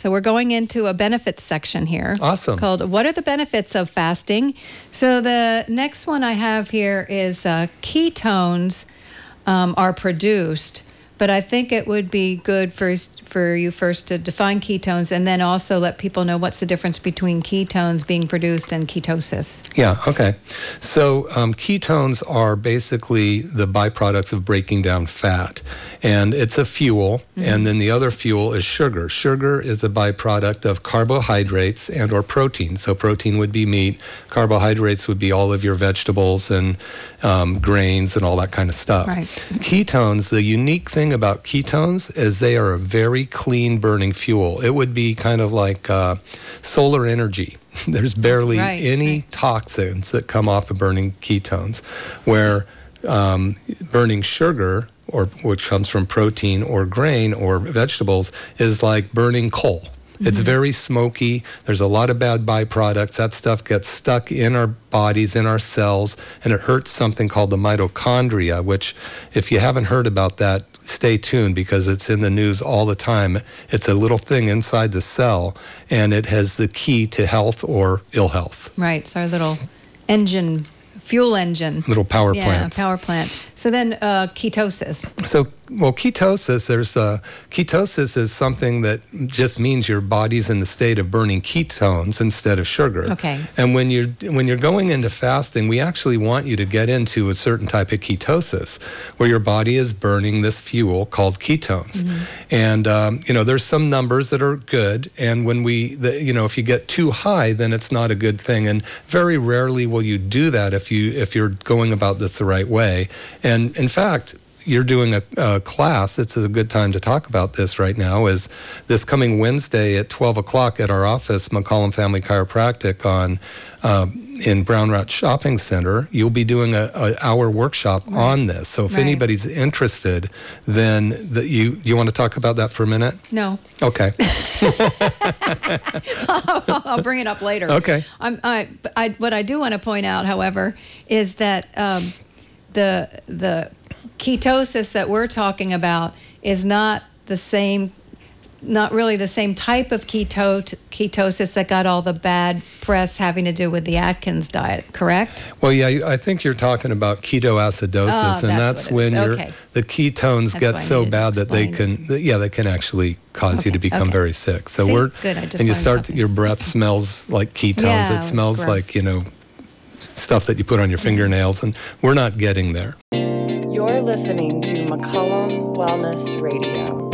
So we're going into a benefits section here. Awesome. Called What are the benefits of fasting? So the next one I have here is uh, ketones um, are produced, but I think it would be good for for you first to define ketones and then also let people know what's the difference between ketones being produced and ketosis. Yeah, okay. So um, ketones are basically the byproducts of breaking down fat, and it's a fuel, mm-hmm. and then the other fuel is sugar. Sugar is a byproduct of carbohydrates and or protein. So protein would be meat, carbohydrates would be all of your vegetables and um, grains and all that kind of stuff. Right. Ketones, the unique thing about ketones is they are a very very clean burning fuel. It would be kind of like uh, solar energy. There's barely right, any right. toxins that come off of burning ketones, where um, burning sugar, or which comes from protein or grain or vegetables, is like burning coal. It's mm-hmm. very smoky. There's a lot of bad byproducts. That stuff gets stuck in our bodies, in our cells, and it hurts something called the mitochondria, which, if you haven't heard about that, stay tuned because it's in the news all the time. It's a little thing inside the cell, and it has the key to health or ill health. Right. It's our little engine fuel engine. Little power plant. Yeah, power plant. So then uh, ketosis. So well, ketosis. There's uh, ketosis is something that just means your body's in the state of burning ketones instead of sugar. Okay. And when you're when you're going into fasting, we actually want you to get into a certain type of ketosis, where your body is burning this fuel called ketones. Mm-hmm. And um, you know, there's some numbers that are good, and when we, the, you know, if you get too high, then it's not a good thing. And very rarely will you do that if you if you're going about this the right way. And in fact, you're doing a, a, class, it's a good time to talk about this right now. Is this coming Wednesday at 12 o'clock at our office, McCollum Family Chiropractic, on uh, in Brown Route Shopping Center? You'll be doing a, a hour workshop right. on this. So if right. anybody's interested, then the, you you want to talk about that for a minute? No. Okay. I'll, I'll, bring it up later. Okay. I'm, I, I, what I do want to point out, however, is that. Um, the the ketosis that we're talking about is not the same not really the same type of keto- ketosis that got all the bad press having to do with the Atkins diet, correct? Well, yeah, I think you're talking about ketoacidosis, oh, and that's, that's when okay. the ketones that's get so bad that they can, yeah, they can actually cause okay. you to become okay. very sick. So See? we're good. I just and you start something. your breath smells like ketones. Yeah, it smells it like you know stuff that you put on your fingernails, and we're not getting there. You're listening to McCollum Wellness Radio.